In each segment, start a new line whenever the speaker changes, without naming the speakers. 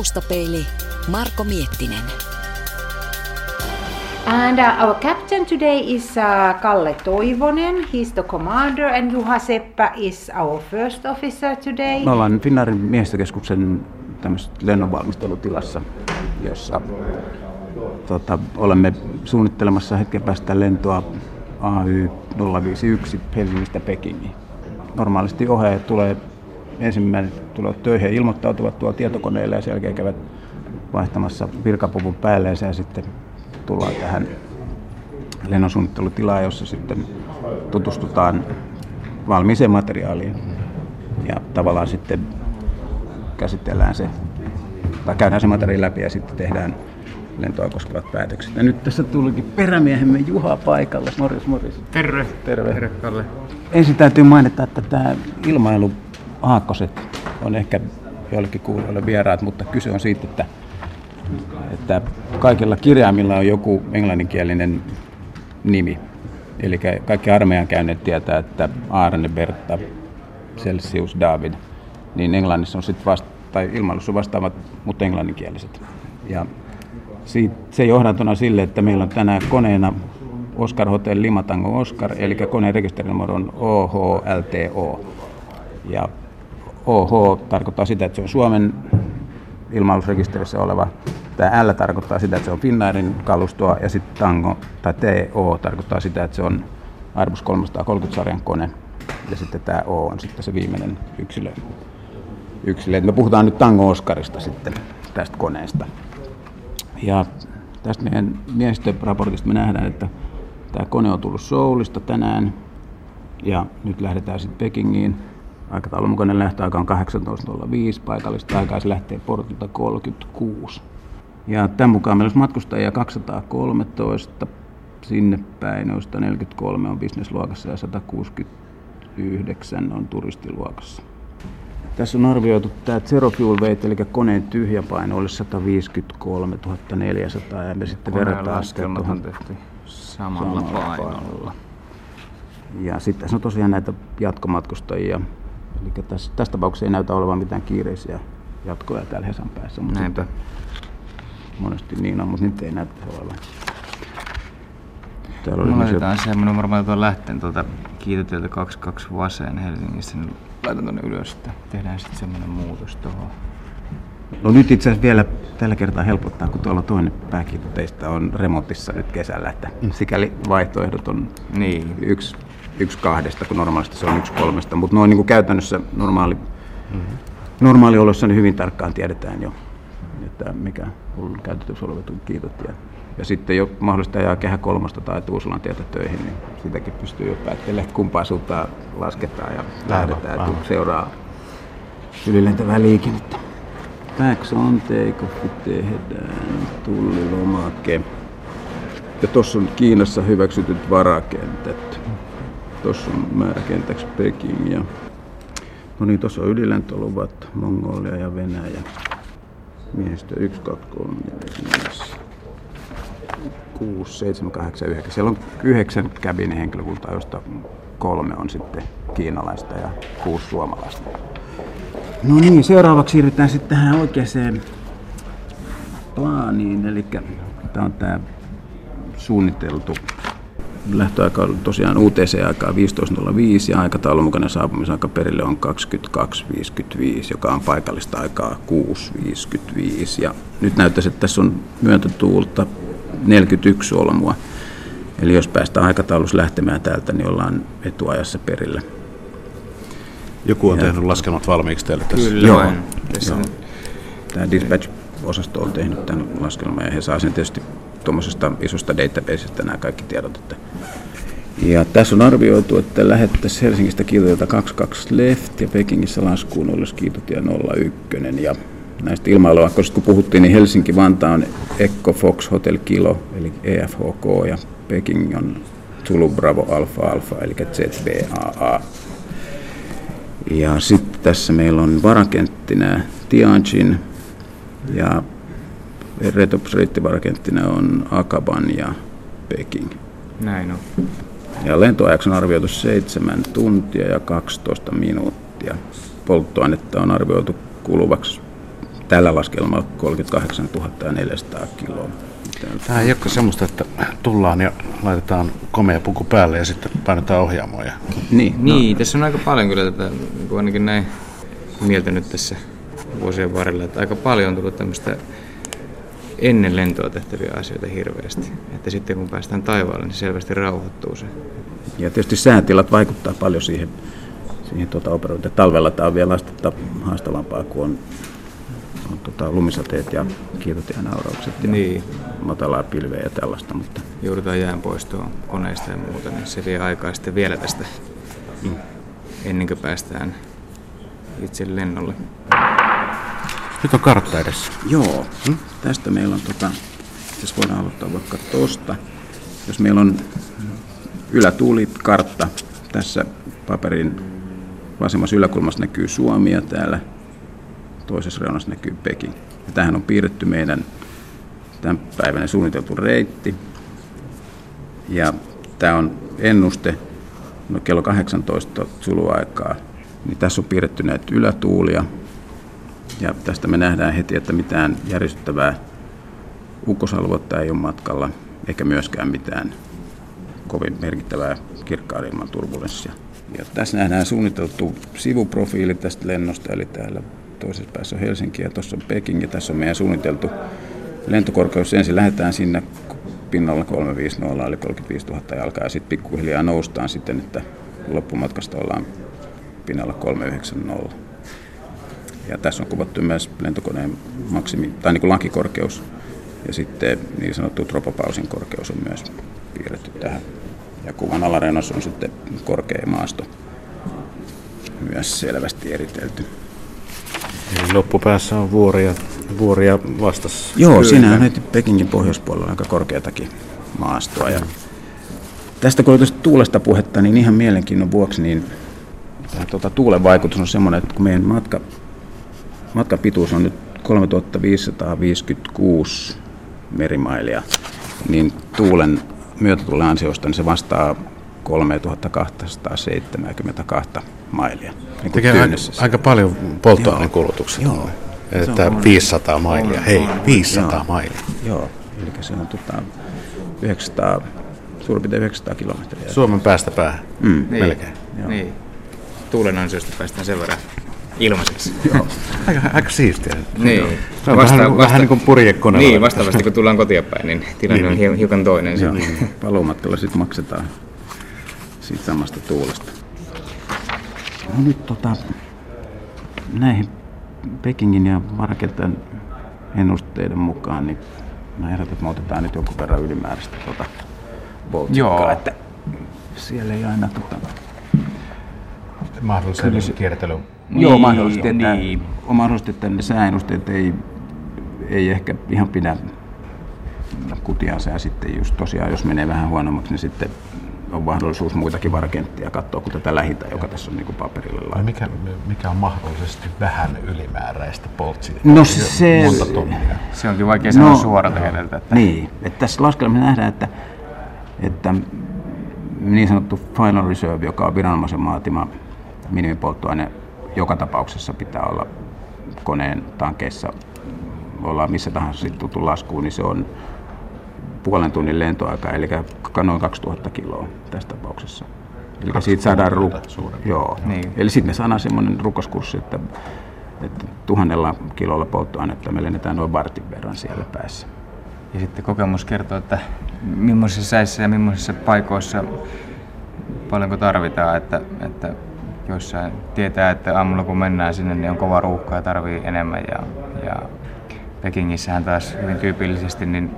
Taustapeili Marko Miettinen.
And uh, our captain today is uh, Kalle Toivonen. He's the commander, and Juha Seppä is our first officer today.
Me ollaan Finnaarin miehistökeskuksen lennonvalmistelutilassa, jossa tota, olemme suunnittelemassa hetken päästä lentoa AY 051 Helsingistä Pekingiin. Normaalisti ohjaajat tulee ensimmäinen tulee töihin ja ilmoittautuvat tuolla tietokoneelle ja sen jälkeen käyvät vaihtamassa virkapuvun päälleensä ja sitten tullaan tähän lennonsuunnittelutilaan, jossa sitten tutustutaan valmiiseen materiaaliin ja tavallaan sitten käsitellään se, tai käydään se materiaali läpi ja sitten tehdään lentoa koskevat päätökset. Ja nyt tässä tulikin perämiehemme Juha paikalle. Morjes, morjes.
Terve.
Terve.
Terve, Kalle.
Ensin täytyy mainita, että tämä ilmailu aakkoset on ehkä joillekin kuulijoille vieraat, mutta kyse on siitä, että, että kaikilla kirjaimilla on joku englanninkielinen nimi. Eli kaikki armeijan käyneet tietää, että Aarne, Bertta, Celsius, David, niin englannissa on sitten vasta, tai ilmailussa vastaavat, mutta englanninkieliset. Ja se johdantona sille, että meillä on tänään koneena Oscar Hotel Limatango Oscar, eli koneen rekisterinumero on OHLTO. Ja OH tarkoittaa sitä, että se on Suomen ilmailusrekisterissä oleva. Tämä L tarkoittaa sitä, että se on Finnairin kalustoa ja sitten Tango tai TO tarkoittaa sitä, että se on Airbus 330-sarjan kone. Ja sitten tämä O on sitten se viimeinen yksilö. yksilö. Me puhutaan nyt Tango Oscarista sitten tästä koneesta. Ja tästä meidän miehistöraportista me nähdään, että tämä kone on tullut Soulista tänään ja nyt lähdetään sitten Pekingiin. Aikataulun mukainen lähtöaika on 18.05 paikallista aikaa, se lähtee portilta 36. Ja tämän mukaan meillä olisi matkustajia 213 sinne päin, joista 43 on bisnesluokassa ja 169 on turistiluokassa. Tässä on arvioitu tämä zero fuel weight, eli koneen tyhjäpaino olisi 153 400 ja me sitten verrataan sitä tuohon
samalla, samalla painolla. painolla.
Ja sitten tässä on tosiaan näitä jatkomatkustajia. Eli tässä, tässä tapauksessa ei näytä olevan mitään kiireisiä jatkoja täällä Hesan päässä. Mutta
Näinpä.
monesti niin on, mutta nyt ei näytä olevan.
Täällä oli laitetaan se, minun varmaan tuon lähteen tuolta kiitotieltä 22 Vaseen Helsingissä, niin laitan tuonne ylös, että tehdään sitten semmoinen muutos tuohon.
No nyt itse asiassa vielä tällä kertaa helpottaa, kun tuolla toinen pääkiito teistä on remontissa nyt kesällä, että sikäli vaihtoehdot on
Niin.
yksi, yksi kahdesta, kun normaalisti se on yksi kolmesta, mutta noin niin kuin käytännössä normaali, mm-hmm. normaaliolossa niin hyvin tarkkaan tiedetään jo, että mikä on käytetyssä olevat kiitot. Ja, ja sitten jo mahdollista ajaa kehä kolmosta tai Tuusulan tietä töihin, niin sitäkin pystyy jo päättelemään, että kumpaa suuntaan lasketaan ja lähdetään, että seuraa ylilentävää liikennettä. Backs on take-off tehdään, tullilomake. Ja tuossa on Kiinassa hyväksytyt varakentät. Tuossa on määräkentäksi Peking ja No niin, tuossa on ylilentoluvat, Mongolia ja Venäjä. Miehistö 1, 2, 3, 4, 5, 6, 7, 8, 9. Siellä on yhdeksän cabinin henkilökuntaa, josta kolme on sitten kiinalaista ja kuusi suomalaista. No niin, seuraavaksi siirrytään sitten tähän oikeaan plaaniin, eli tämä on tämä suunniteltu lähtöaika on tosiaan UTC-aikaa 15.05 ja aikataulun mukainen saapumisaika perille on 22.55, joka on paikallista aikaa 6.55. Ja nyt näyttäisi, että tässä on myöntötuulta 41 olmua. Eli jos päästään aikataulussa lähtemään täältä, niin ollaan etuajassa perillä.
Joku on ja. tehnyt laskelmat valmiiksi teille tässä.
Kyllä,
Joo.
Tässä
Joo. Tämä dispatch-osasto on tehnyt tämän laskelman ja he saa sen tietysti tuommoisesta isosta databaseista nämä kaikki tiedot. Että ja tässä on arvioitu, että lähettäisiin Helsingistä kiitotilta 22 left ja Pekingissä laskuun olisi kiitotie 01. Ja näistä ilmailuakkoisista kun puhuttiin, niin Helsinki-Vantaa on Echo Fox Hotel Kilo, eli EFHK, ja Peking on Zulu Bravo Alpha Alpha, eli ZBAA. Ja sitten tässä meillä on varakenttinä Tianjin ja retopsreiittivarakenttinä on Akaban ja Peking.
Näin on.
Ja lentoajaksi on arvioitu 7 tuntia ja 12 minuuttia. Polttoainetta on arvioitu kuluvaksi tällä laskelmalla 38 400 kiloa.
Tämä ei ole semmoista, että tullaan ja laitetaan komea puku päälle ja sitten painetaan ohjaamoja.
Niin, no. niin tässä on aika paljon kyllä tätä, niin ainakin näin mieltänyt tässä vuosien varrella, että aika paljon on tullut tämmöistä ennen lentoa tehtäviä asioita hirveästi. Että sitten kun päästään taivaalle, niin selvästi rauhoittuu se.
Ja tietysti säätilat vaikuttaa paljon siihen, siihen tuota operointiin. Talvella tämä on vielä astetta haastavampaa, kun on, on tuota, lumisateet ja kiitotienauraukset ja niin. matalaa pilveä ja tällaista. Mutta...
Joudutaan jään poistoon koneista ja muuta, niin se vie aikaa sitten vielä tästä mm. ennen kuin päästään itse lennolle.
Nyt on kartta edessä.
Joo, hmm? tästä meillä on, tota, siis voidaan aloittaa vaikka tuosta. Jos meillä on ylätuulikartta, tässä paperin vasemmassa yläkulmassa näkyy Suomi ja täällä toisessa reunassa näkyy Peking. Ja tähän on piirretty meidän tämän päivänä suunniteltu reitti. Ja tämä on ennuste no kello 18 suluaikaa. Niin tässä on piirretty näitä ylätuulia, ja tästä me nähdään heti, että mitään järjestettävää ukkosalvotta ei ole matkalla, eikä myöskään mitään kovin merkittävää kirkkaan ilman turbulenssia. Ja tässä nähdään suunniteltu sivuprofiili tästä lennosta, eli täällä toisessa päässä on Helsinki ja tuossa on Peking, ja tässä on meidän suunniteltu lentokorkeus. Ensin lähdetään sinne pinnalla 350, eli 35 000 jalkaa, ja sitten pikkuhiljaa noustaan sitten, että loppumatkasta ollaan pinnalla 390. Ja tässä on kuvattu myös lentokoneen maksimi, tai niin kuin lakikorkeus. Ja sitten niin sanottu tropopausin korkeus on myös piirretty tähän. Ja kuvan alareunassa on sitten korkea maasto myös selvästi eritelty.
Eli loppupäässä on vuoria, vuoria vastassa.
Joo, siinä on heti Pekingin pohjoispuolella aika korkeatakin maastoa. Ja tästä kun oli tuulesta puhetta, niin ihan mielenkiinnon vuoksi, niin tämä tuota, tuulen vaikutus on semmoinen, että kun meidän matka Matkan pituus on nyt 3556 merimailia, niin tuulen myötätuulen ansiosta niin se vastaa 3272 mailia. Niin
Tekee aika, aika paljon polttoaineen kulutuksia. Joo. Että on 500 mailia. Hei, 500 joo. mailia.
Joo, eli se on tota 900, suurin piirtein 900 kilometriä.
Suomen päästä päähän, mm.
niin.
melkein.
Joo. Niin. Tuulen ansiosta päästään sen verran ilmaiseksi.
Joo. Aika, aika siistiä.
Niin.
Se on vasta, vähän, vasta, vähän niin kuin purjekone.
Niin, vastaavasti kun tullaan kotia päin, niin tilanne niin. on hiukan toinen.
Joo. Paluumatkalla sitten maksetaan siitä samasta tuulesta. No nyt tota, näihin Pekingin ja Markeltan ennusteiden mukaan, niin mä ehdotan, että me otetaan nyt jonkun verran ylimääräistä tota Joo. että siellä ei aina tota,
mahdollisen kiertelyn
niin, Joo, mahdollisesti, että, niin. on mahdollisesti, että ne sääennusteet ei, ei ehkä ihan pidä kutiansa ja sitten just tosiaan, jos menee vähän huonommaksi, niin sitten on mahdollisuus muitakin varkenttia katsoa kuin tätä lähitä, joka tässä on niin paperille laitettu.
Mikä, mikä on mahdollisesti vähän ylimääräistä poltsia?
No se,
se onkin vaikea sanoa no, suoralta kädeltä. Että...
Niin, että tässä laskelmassa nähdään, että, että niin sanottu final reserve, joka on viranomaisen maatima minimipolttoaine joka tapauksessa pitää olla koneen tankeissa, ollaan missä tahansa sitten tultu laskuun, niin se on puolen tunnin lentoaika, eli noin 2000 kiloa tässä tapauksessa. Eli siitä saadaan ru- joo. Niin. Eli sitten me saadaan semmoinen rukoskurssi, että, että tuhannella kilolla polttoainetta me lennetään noin vartin verran siellä päässä.
Ja sitten kokemus kertoo, että millaisissa säissä ja millaisissa paikoissa paljonko tarvitaan, että, että joissa tietää, että aamulla kun mennään sinne, niin on kova ruuhka ja tarvii enemmän. Ja, ja Pekingissähän taas hyvin tyypillisesti niin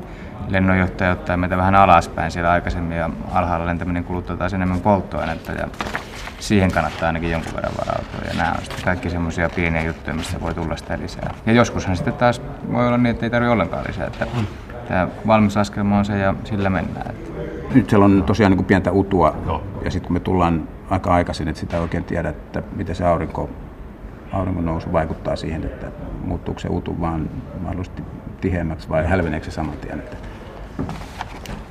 lennonjohtaja ottaa meitä vähän alaspäin siellä aikaisemmin ja alhaalla lentäminen kuluttaa taas enemmän polttoainetta ja siihen kannattaa ainakin jonkun verran varautua. Ja nämä on sitten kaikki semmoisia pieniä juttuja, mistä voi tulla sitä lisää. Ja joskushan sitten taas voi olla niin, että ei tarvitse ollenkaan lisää. Että tämä valmis laskelma on se ja sillä mennään. Että.
Nyt siellä on tosiaan niin kuin pientä utua no. ja sitten kun me tullaan aika aikaisin, että sitä oikein tiedä, että miten se aurinko, auringon nousu vaikuttaa siihen, että muuttuuko se utu vaan mahdollisesti tiheämmäksi vai hälveneekö se saman tien. Että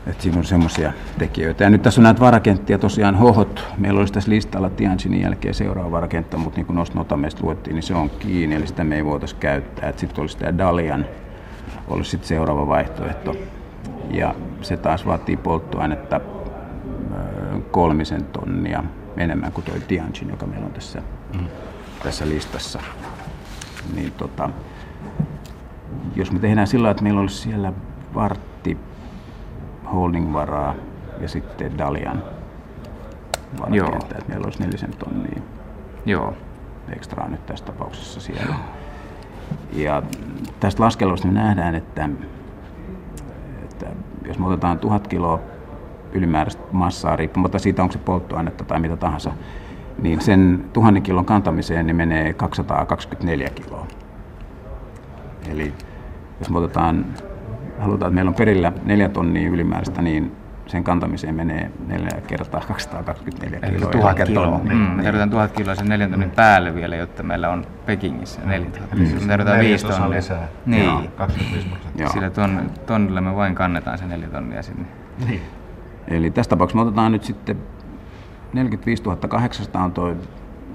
että siinä on semmoisia tekijöitä. Ja nyt tässä on näitä varakenttia tosiaan hohot. Meillä olisi tässä listalla Tianjinin jälkeen seuraava varakenttä, mutta niin kuin noista notameista luettiin, niin se on kiinni, eli sitä me ei voitaisiin käyttää. Sitten olisi tämä Dalian, olisi sitten seuraava vaihtoehto. Ja se taas vaatii polttoainetta kolmisen tonnia enemmän kuin tuo Tianjin, joka meillä on tässä, mm. tässä listassa. Niin tota, jos me tehdään sillä että meillä olisi siellä vartti holdingvaraa ja sitten Dalian varakenttä, että meillä olisi nelisen tonnia
Joo.
ekstraa nyt tässä tapauksessa siellä. Ja tästä laskelusta me nähdään, että, että jos me otetaan tuhat kiloa ylimääräistä massaa, riippumatta siitä, onko se polttoainetta tai mitä tahansa, niin sen tuhannen kilon kantamiseen niin menee 224 kiloa. Eli jos me otetaan, halutaan, että meillä on perillä neljä tonnia ylimääräistä, niin sen kantamiseen menee neljä kertaa 224
Eli
kiloa.
tuhat
Eli
kiloa. Mm, me tarvitaan tuhat kiloa sen neljän tonnin päälle vielä, jotta meillä on Pekingissä neljä tonnia. Me tarvitaan viisi tonnia.
lisää.
Niin.
25 prosenttia.
Joo.
Sillä ton, tonnilla me vain kannetaan se neljä tonnia sinne.
Niin.
Eli tässä tapauksessa me otetaan nyt sitten 45 800 on toi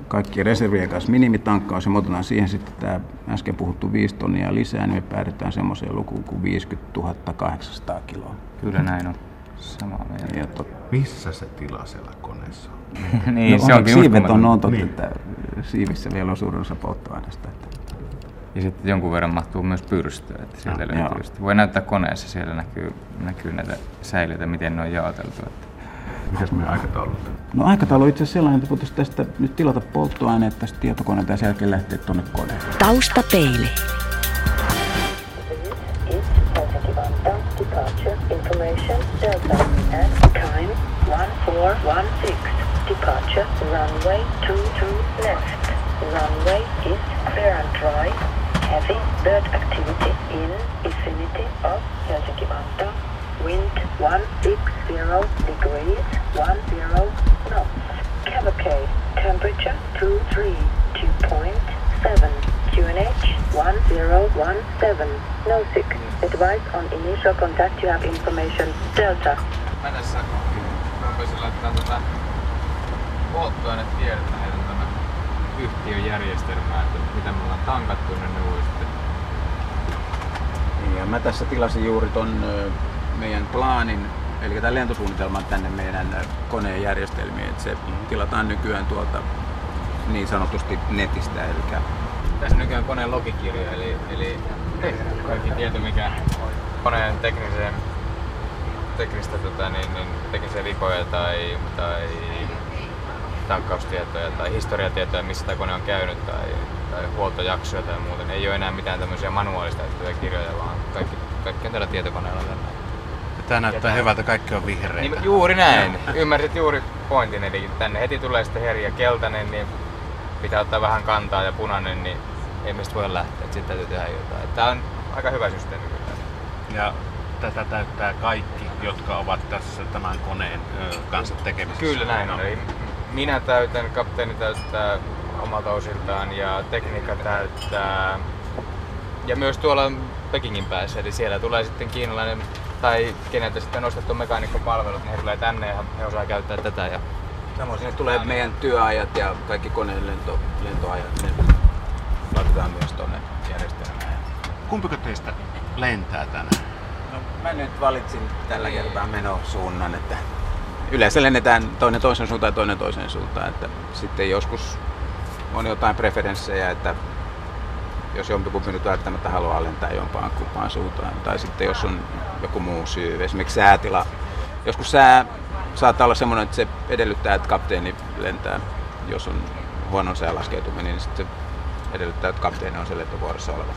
kaikki reservien kanssa minimitankkaus ja me otetaan siihen sitten tämä äsken puhuttu 5 tonnia lisää, niin me päädytään semmoiseen lukuun kuin 50 800 kiloa.
Kyllä näin on. Mieltä.
Ja tot,
Missä se tila siellä koneessa on?
niin, se
no,
onkin
siivet on, on totta,
Niin.
että siivissä vielä on suurin osa polttoaineesta. Että,
Ja sitten jonkun verran mahtuu myös pyrstöä, että sieltä
Ah,
löytyy.
joo.
Sitten voi näyttää koneessa, siellä näkyy, näkyy näitä säiliöitä, miten ne on jaoteltu. Että
Mikäs meidän aikataulu on?
no aikataulu on itse asiassa sellainen, että voitaisiin tästä nyt tilata polttoaineet tästä tietokoneelta ja sen jälkeen lähteä tuonne koneen.
Helsinki Vantaa departure information Delta at time 1416 departure runway 22 left runway is clear and dry bird activity in vicinity of Helsinki Vantaa wind 160 degrees 10 knots cavalcade temperature 23 2.7 QNH 1017. No sick. Advice on initial contact. You have information. Delta.
Polttoainetiedettä heidän tänne yhtiön että mitä me ollaan tankattu, ne
mä tässä tilasin juuri ton meidän plaanin, eli tämän lentosuunnitelman tänne meidän koneen järjestelmiin, että se tilataan nykyään tuolta niin sanotusti netistä, eli
Tässä nykyään koneen logikirja, eli, eli kaikki tieto, mikä koneen tekniseen, teknistä, tota, niin, niin, teknisiä vikoja tai, tai tankkaustietoja tai historiatietoja, missä tämä kone on käynyt tai, tai huoltojaksoja tai muuta. niin Ei ole enää mitään tämmöisiä manuaalista kirjoja, vaan kaikki, on tällä tietokoneella tänne.
Tämä näyttää hyvältä, kaikki on vihreitä.
Niin, juuri näin. Ymmärsit juuri pointin, eli tänne heti tulee sitten herja keltainen, niin pitää ottaa vähän kantaa ja punainen, niin ei mistä voi lähteä, että sitten täytyy tehdä jotain. Tämä on aika hyvä systeemi kyllä.
Ja tätä täyttää kaikki, jotka ovat tässä tämän koneen kanssa tekemisissä.
Kyllä näin on. Eli minä täytän, kapteeni täyttää omalta osiltaan ja tekniikka täyttää. Ja myös tuolla Pekingin päässä, eli siellä tulee sitten kiinalainen tai keneltä sitten on ostettu mekaanikkopalvelut, niin he tulee tänne ja he osaa käyttää tätä. Ja
samoin sinne tulee meidän työajat ja kaikki koneen lento, lentoajat, ne laitetaan myös tuonne järjestelmään.
Kumpiko teistä lentää tänään?
No, mä nyt valitsin tällä kertaa menosuunnan, että yleensä lennetään toinen toisen suuntaan ja toinen toiseen suuntaan, että sitten joskus on jotain preferenssejä, että jos jompikumpi nyt välttämättä haluaa lentää jompaan kumpaan suuntaan, tai sitten jos on joku muu syy, esimerkiksi säätila. Joskus sää saattaa olla semmoinen, että se edellyttää, että kapteeni lentää, jos on huono säälaskeutuminen, niin sitten se edellyttää, että kapteeni on se lentovuorossa oleva.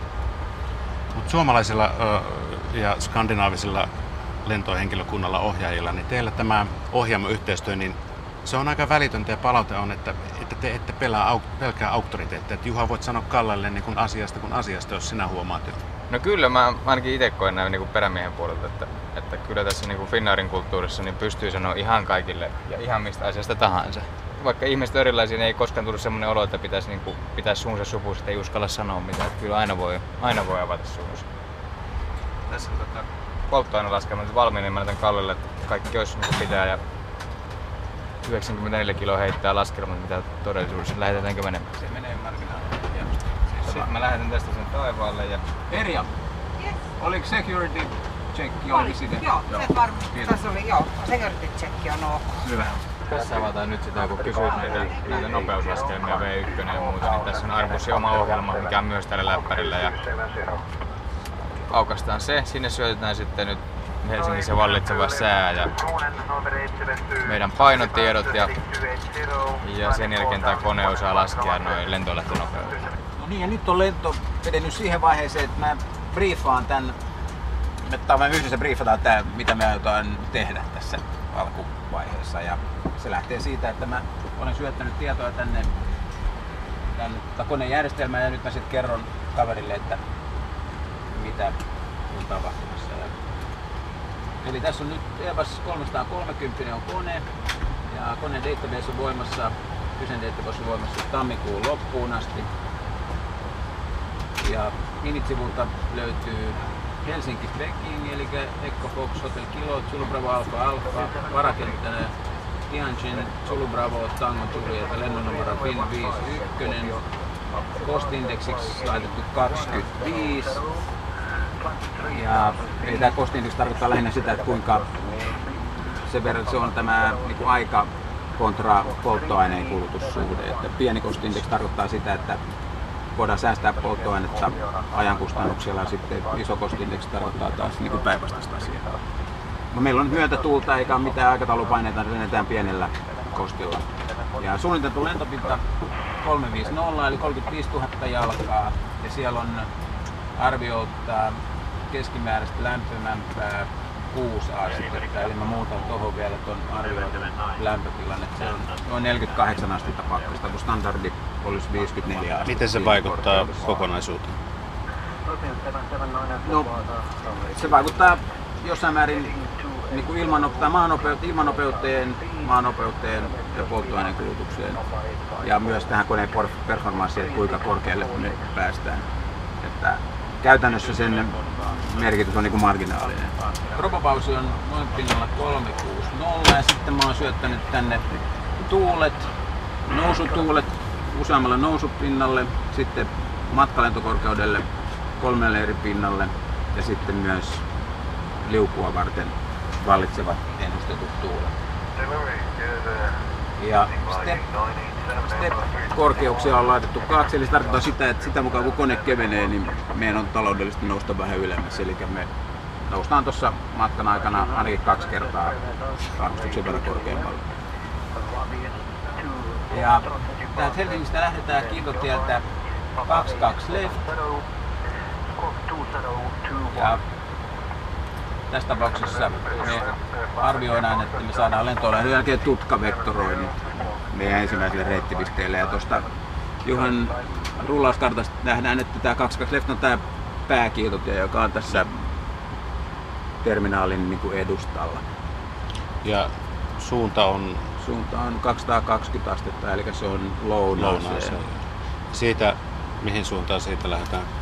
Mutta suomalaisilla ja skandinaavisilla lentohenkilökunnalla ohjaajilla, niin teillä tämä ohjaamo-yhteistyö, niin se on aika välitöntä ja palaute on, että, että te ette pelää, au, pelkää auktoriteettia. Että Juha, voit sanoa Kallelle niin kuin asiasta kuin asiasta, jos sinä huomaat, että
No kyllä, mä ainakin itse koen näin niin kuin perämiehen puolelta, että, että kyllä tässä niin kuin Finnaarin kulttuurissa niin pystyy sanoa ihan kaikille ja ihan mistä asiasta tahansa. Vaikka ihmiset on erilaisia, niin ei koskaan tullut semmoinen olo, että pitäisi, niin kuin, pitäisi suunsa supussa, että ei uskalla sanoa mitään. Että kyllä aina voi, aina voi avata suunsa.
tässä tota,
polttoainelaskelmat valmiina, niin mä laitan Kallelle, että kaikki olisi niin kuin pitää ja 94 kiloa heittää laskelmat, mitä todellisuudessa lähetetäänkö menemään.
Se menee marginaaliin.
Sitten mä lähetän tästä sen taivaalle ja
Erja, oliko security check
Oli,
sinne?
joo, se varmasti. Tässä oli, joo, security check on ok.
Hyvä.
Tässä avataan nyt sitä, kun kysyit näitä, näitä nopeuslaskelmia V1 ja muuta, niin tässä on Arbusin oma ohjelma, mikä on myös tällä läppärillä. Ja aukastaan se, sinne syötetään sitten nyt Helsingissä vallitseva sää ja meidän painotiedot ja, ja sen jälkeen tämä kone osaa laskea noin lentolähtönopeudet.
No niin, ja nyt on lento edennyt siihen vaiheeseen, että mä briefaan tän, tai me yhdessä briefataan tää, mitä me aiotaan tehdä tässä alkuvaiheessa. Ja se lähtee siitä, että mä olen syöttänyt tietoa tänne tämän koneen järjestelmään ja nyt mä sitten kerron kaverille, että mitä on tapahtumassa. Eli tässä on nyt Airbus 330 on kone ja koneen database on voimassa, kyseinen database on voimassa tammikuun loppuun asti. Ja Init-sivulta löytyy Helsinki Trekking, eli Echo Fox Hotel Kilo, Zulu Bravo Alpha Alpha, varakenttänä Tianjin, Zulu Bravo Tango Julieta, lennonnumero PIN 51, Cost Indexiksi laitettu 25. Ja tämä Cost Index tarkoittaa lähinnä sitä, että kuinka sen verran se on tämä niin kuin aika kontra polttoaineen kulutussuhde. Että pieni Cost Index tarkoittaa sitä, että voidaan säästää polttoainetta ajan kustannuksilla ja sitten iso Cost Index tarkoittaa taas niin kuin päinvastaista asiaa. No, meillä on myötätuulta eikä ole mitään aikataulupaineita, lennetään pienellä kostilla. Ja suunniteltu lentopinta 350 eli 35 000 jalkaa ja siellä on arviolta keskimääräistä lämpimämpää 6 astetta, eli mä muutan tuohon vielä tuon arvioidun lämpötilan, että se on noin 48 astetta pakkasta, kun standardi olisi 54 astetta.
Miten se vaikuttaa kokonaisuuteen?
No, se vaikuttaa jossain määrin niin kuin ilmanope- maanopeut- ilmanopeuteen, maanopeuteen ja polttoaineen kulutukseen. Ja myös tähän koneen performanssiin, että kuinka korkealle me päästään. Käytännössä sen merkitys on niin kuin marginaalinen. Propopausi on noin pinnalla 360 ja sitten mä oon syöttänyt tänne tuulet, nousutuulet useammalle nousupinnalle, sitten matkalentokorkeudelle kolmelle eri pinnalle ja sitten myös liukua varten vallitsevat ennustetut tuulet. Ja step, korkeuksia on laitettu kaksi, eli se tarkoittaa sitä, että sitä mukaan kun kone kevenee, niin meidän on taloudellisesti nousta vähän ylemmäs. Eli me noustaan tuossa matkan aikana ainakin kaksi kertaa arvostuksen verran korkeammalle. Ja täältä Helsingistä lähdetään Kiitotieltä 22 left. Ja tässä tapauksessa me arvioidaan, että me saadaan lentoalan jälkeen tutkavektoroi meidän ensimmäiselle reittipisteelle. Ja tuosta Juhan rullauskartasta nähdään, että tämä 22 left on tämä pääkiitotie, joka on tässä terminaalin niin kuin edustalla.
Ja suunta on
Suunta on 220 astetta, eli se on lounaaseen.
lounaaseen. Siitä, mihin suuntaan siitä lähdetään?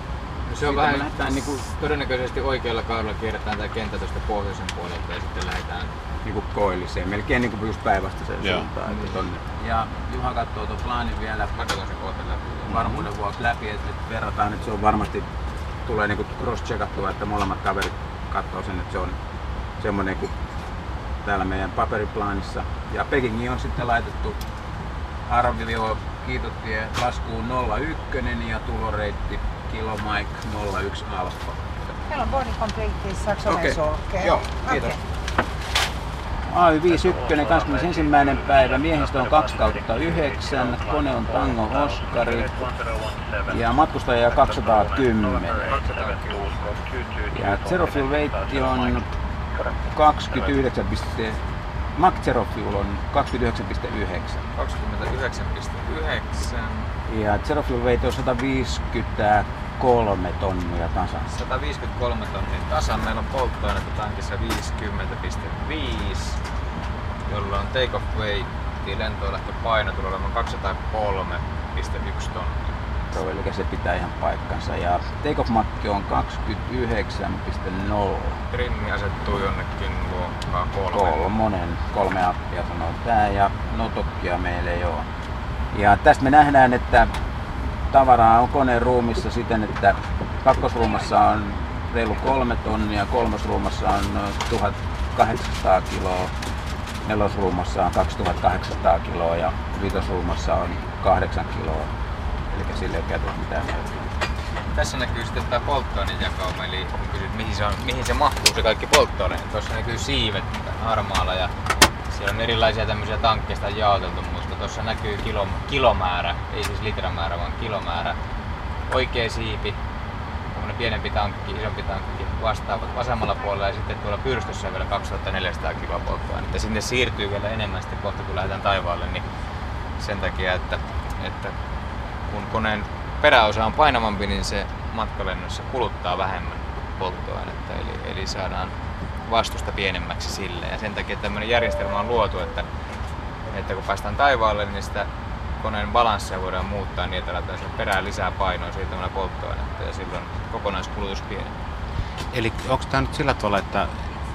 Se on vähän
lähdetään niinku-
todennäköisesti oikealla kaudella kierretään tämä kenttä tuosta pohjoisen puolelta ja sitten lähdetään
niin kuin koilliseen, melkein niin kuin just päinvastaiseen
Joo.
suuntaan. Että tonne. Ja Juha katsoo tuon plaanin vielä
katsotaan se kohta läpi.
varmuuden vuoksi läpi, että nyt verrataan, että se on varmasti, tulee niin cross-checkattua, että molemmat kaverit katsoo sen, että se on semmoinen kuin täällä meidän paperiplaanissa. Ja Pekingiin on sitten laitettu arvio kiitotie laskuun 01 ja tuloreitti kilo Mike 01 alfa.
Meillä on boarding complete, saako
Okei.
okay.
Joo, kiitos. AY 51, 21. päivä, miehistö on 2 kautta 9, kone on Tango Oskari ja matkustajia 210. Ja zero fuel weight on 29, piste- Max on 29,9
29,9,
ja zero fuel weight on 153 tonnia tasan.
153 tonnia tasan. Meillä on polttoainetta tankissa 50,5, jolla on take-off weight, lentolähtöpaino tulee olemaan 203,1 tonnia.
Bravo, eli se pitää ihan paikkansa. Ja take-off makki on 29,0.
Trimmi asettuu jonnekin luokkaa kolme.
Kolmonen, kolme appia sanoo tää ja notokkia meillä ei ole. Ja tästä me nähdään, että tavaraa on koneen ruumissa siten, että kakkosruumassa on reilu kolme tonnia, kolmosruumassa on noin 1800 kiloa, nelosruumassa on 2800 kiloa ja vitosruumassa on 8 kiloa. Eli sille ei ole mitään.
Tässä näkyy sitten tämä polttoainejakauma, eli kysyt, mihin se, on, mihin se mahtuu se kaikki polttoaine. Tuossa näkyy siivet harmaalla ja siellä on erilaisia tämmöisiä tankkeista jaoteltu, mutta tuossa näkyy kilo, kilomäärä, ei siis litramäärä, vaan kilomäärä. Oikea siipi, tämmönen pienempi tankki, isompi tankki vastaavat vasemmalla puolella ja sitten tuolla pyrstössä on vielä 2400 kiloa polttoainetta. Sinne siirtyy vielä enemmän sitten kohta kun lähdetään taivaalle, niin sen takia, että, että kun koneen peräosa on painavampi, niin se matkalennossa kuluttaa vähemmän polttoainetta, eli, eli saadaan vastusta pienemmäksi sille. Ja sen takia tämmöinen järjestelmä on luotu, että, että kun päästään taivaalle, niin sitä koneen balanssia voidaan muuttaa niin, että laitetaan perään lisää painoa siirtämällä polttoainetta ja silloin kokonaiskulutus pienenee.
Eli onko tämä nyt sillä tavalla, että,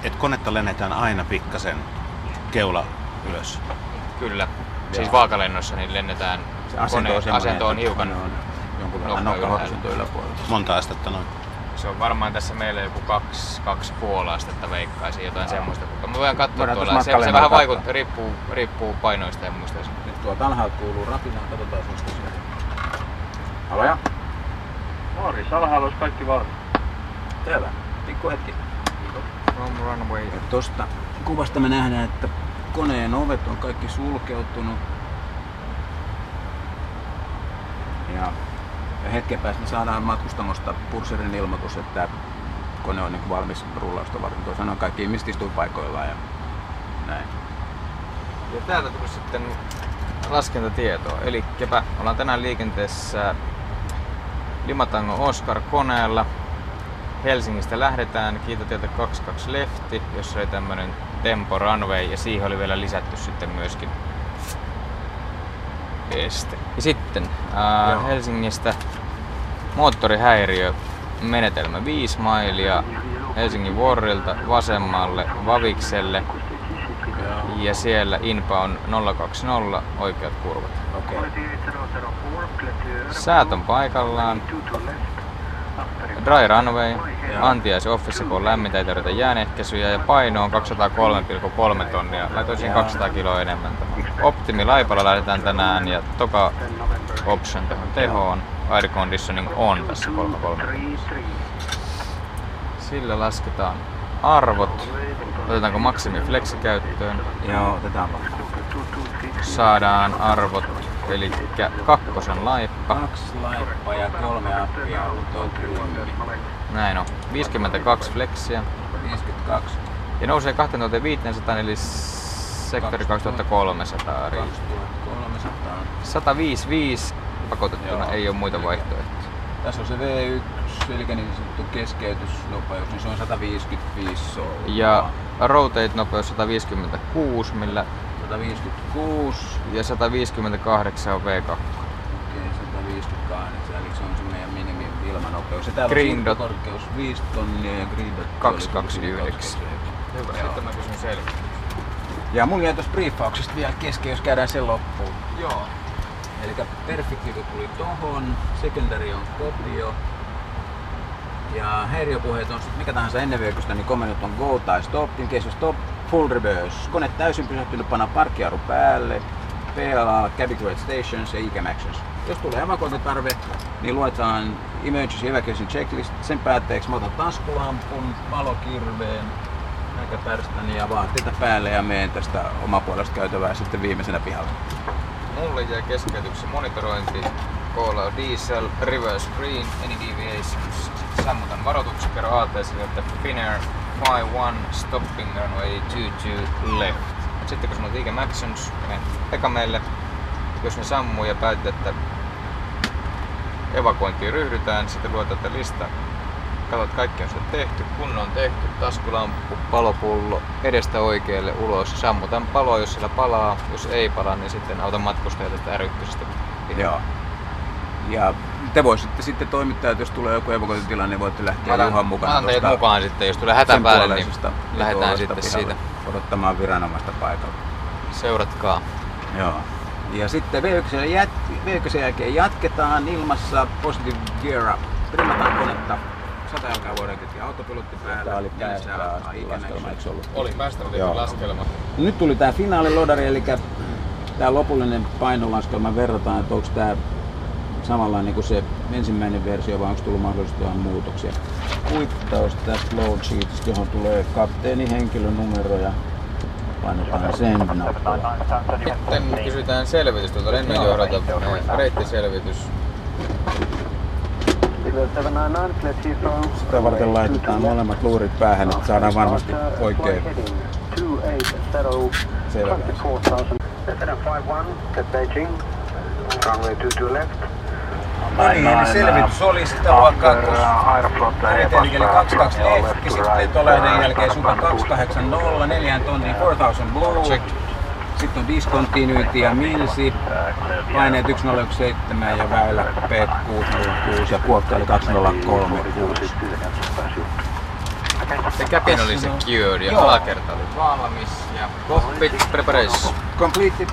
että konetta lennetään aina pikkasen keula ylös?
Kyllä. Siis vaakalennossa niin lennetään
Se asento on,
asento on hiukan
on
nokka
yläpuolella.
Monta astetta noin?
Se on varmaan tässä meillä joku kaksi, kaksi puoli astetta veikkaisin, jotain semmoista. Mutta mä voin katsoa
Voidaan
tuolla. Se, se vähän
katsoa.
vaikuttaa, riippuu, riippuu painoista ja muista.
Nyt tuolta alhaalta kuuluu rapinaa, katsotaan mistä se Aloja?
Morris, alhaalla olisi kaikki valmis.
Selvä. Pikku hetki.
From runway.
Ja Tuosta kuvasta me nähdään, että koneen ovet on kaikki sulkeutunut. Ja, ja hetken päästä me saadaan matkustamosta purserin ilmoitus, että kone on niin valmis rullausta varten. Tuossa on kaikki ihmiset istuu paikoillaan ja näin.
Ja täältä tuli sitten laskentatietoa. Eli ollaan tänään liikenteessä Limatango Oscar koneella. Helsingistä lähdetään Kiitotietä 22 lefti, jossa oli tämmönen Tempo Runway ja siihen oli vielä lisätty sitten myöskin este. Ja sitten ää,
Joo.
Helsingistä moottorihäiriö menetelmä 5 mailia Helsingin Vorrilta vasemmalle Vavikselle ja siellä inpa on 020 oikeat kurvat.
Okei.
Säät on paikallaan. Dry runway, antiais office, kun on lämmintä, ei tarvita jäänehkäisyjä ja paino on 203,3 tonnia. Laitoin siihen 200 kiloa enemmän. Optimi laipalla lähdetään tänään ja toka option tähän tehoon. Air conditioning on tässä 33. Sillä lasketaan arvot. Otetaanko maksimi flexi käyttöön?
Joo, otetaan vaan.
Saadaan arvot, eli kakkosen laippa.
Kaksi laippaa ja kolme appia autotyyli.
Näin on. 52 flexiä.
52.
Ja nousee 2500 eli sektori 2300 riittää.
2300.
155 pakotettuna
Joo.
ei ole muita vaihtoehtoja.
Tässä on se V1, eli niin sanottu keskeytysnopeus, niin se on 155 soulua.
Ja rotate-nopeus 156, millä
156,
ja 158 on V2.
okei 158, eli se on se meidän minimi ilmanopeus. Ja täällä
Green
on
dot.
korkeus 5 tonnia ja green dot
229. Hyvä,
Joo.
sitten mä kysyn selvä.
Ja mulla jäi tuosta briefauksesta vielä kesken, jos käydään sen loppuun.
Joo.
Eli Perfectivo tuli tohon, Secondary on kopio. Ja häiriöpuheet on sit mikä tahansa ennenvyökystä, niin komennot on go tai stop, in case stop, full reverse. Kone täysin pysähtynyt, panna parkkiaru päälle, PLA, cabin create stations ja ECAM actions. Jos tulee evakuointitarve, niin luetaan emergency evacuation checklist. Sen päätteeksi mä otan taskulampun, valokirveen, näköpärstän ja vaatteita päälle ja menen tästä omapuolesta käytävää sitten viimeisenä pihalle.
Mulle jäi keskeytyksen monitorointi, out diesel, reverse green, any deviations. Sammutan varoituksen, kerro ATC, että Finnair 51, stopping runway 22 left. Sitten kun sanot ECAM actions, menen Pekameelle. Jos ne sammuu ja päätit, että evakuointiin ryhdytään, sitten luetaan että lista. Katsot kaikki on sitten tehty, kun on tehty, taskulamppu, palopullo, edestä oikealle ulos, sammutan paloa, jos sillä palaa, jos ei pala, niin sitten autan matkustajat tästä r
Joo. Ja te voisitte sitten toimittajat, jos tulee joku evakuointitilanne, niin voitte lähteä
Mä
Juhan
mä otan teidät
tuosta
mukaan sitten, jos tulee hätä päälle, niin lähdetään sitten siitä.
Odottamaan viranomaista paikalla.
Seuratkaa.
Joo. Ja sitten V1, jät, V1 jälkeen jatketaan ilmassa Positive Gear Up. Trimataan konetta. 100 jalkaa voidaan kytkeä autopilotti päälle. Tämä oli päästä laskelma, eikö ollut?
Oli päästävä
Joo.
laskelma.
Nyt tuli tämä finaalilodari, eli tämä lopullinen painolaskelma verrataan, että onko tämä samanlainen kuin se ensimmäinen versio, vai onko tullut mahdollisesti jotain muutoksia. Kuittaus tästä load sheetistä, johon tulee kapteeni, henkilönumero ja painetaan sen nappia.
Sitten kysytään selvitys tuolta lennonjohdolta. Eh, Reittiselvitys.
Sitä varten laitetaan molemmat luurit päähän, että saadaan varmasti oikein selvä. No niin, eli selvitys oli sitä luokkaa, kun Reitelik eli 22 lehti, sitten tuollainen jälkeen Supa 280, 4 tonnia 4000 Blue.
Check.
Sitten on discontinuity ja milsi, paineet 1017 ja väylä P606 ja kuokka oli 2036.
The cabin oli secured ja alakerta oli valmis ja cockpit preparation.
Completed,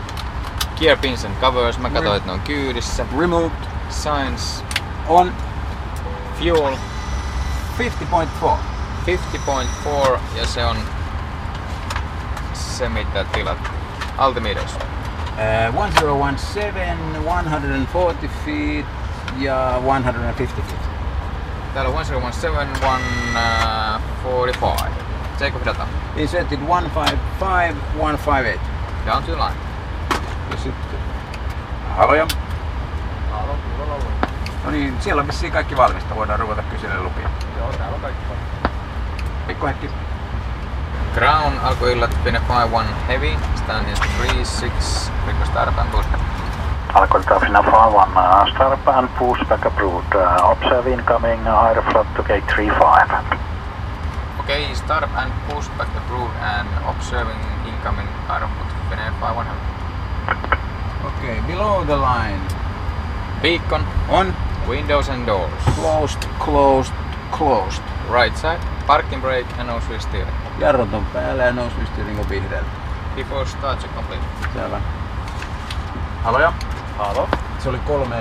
Gear pins and covers, mä katsoin, että ne on kyydissä.
removed,
Signs,
on
fuel
50.4.
50.4 ja se on se mitä tilat. Altimeters.
Uh, 1017, 140 feet ja 150 feet.
Täällä on 1017, 145. Take off data.
Inserted 155, 158.
Down to line.
Ja sitten... Haloja. No niin, siellä on vissiin kaikki valmista. Voidaan ruveta kyselemään lupia.
Joo, täällä on kaikki
Pikku hetki.
Ground alkuillat Pine 51 Heavy, standing 36, request start and boost.
Alcohol Tafina 51, uh, start and pushback approved. Uh, observe incoming Aeroflot to gate 35.
Okay, start and push back approved and observing incoming aeroport Pine 51 Heavy.
Okay, below the line.
Beacon,
On.
windows and doors.
Closed, closed, closed.
Right side, parking brake and nose wheel steering.
Jarrut on päällä ja nousuistyring on vihreällä.
Before start check complete.
Selvä. Haloja.
Halo.
Se oli kolme,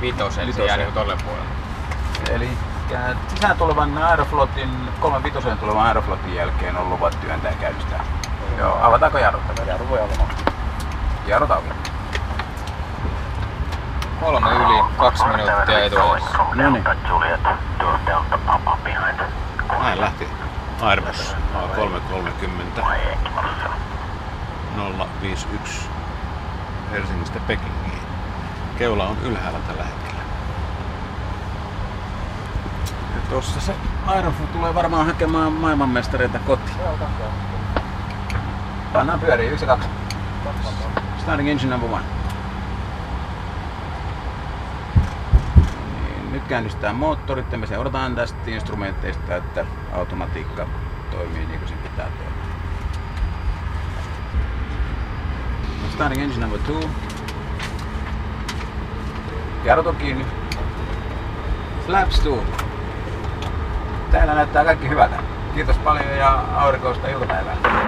Vitosen, se
Vitosen.
jää niinku tolle puolelle.
eli sisään tulevan Aeroflotin, kolmen vitoseen tulevan Aeroflotin jälkeen on luvat työntää ja käynnistää. Joo, avataanko jarrut?
Jarru voi olla.
Jarrut auki.
Kolme yli, kaksi minuuttia etuajassa.
No niin.
Juliet, door Delta Papa behind.
Näin lähti Airbus A330 051 Helsingistä Pekingiin. Keula on ylhäällä tällä hetkellä.
Ja tossa se Aeroflot tulee varmaan hakemaan maailmanmestareita kotiin. Pannaan pyöriin, yksi kaksi. Starting engine number one. Niin, nyt käynnistää moottorit ja me seurataan tästä instrumenteista, että automatiikka toimii niin kuin sen pitää toimia. Starting engine number two. Jarrut on kiinni. Flaps to. Täällä näyttää kaikki hyvältä. Kiitos paljon ja aurinkoista iltapäivää.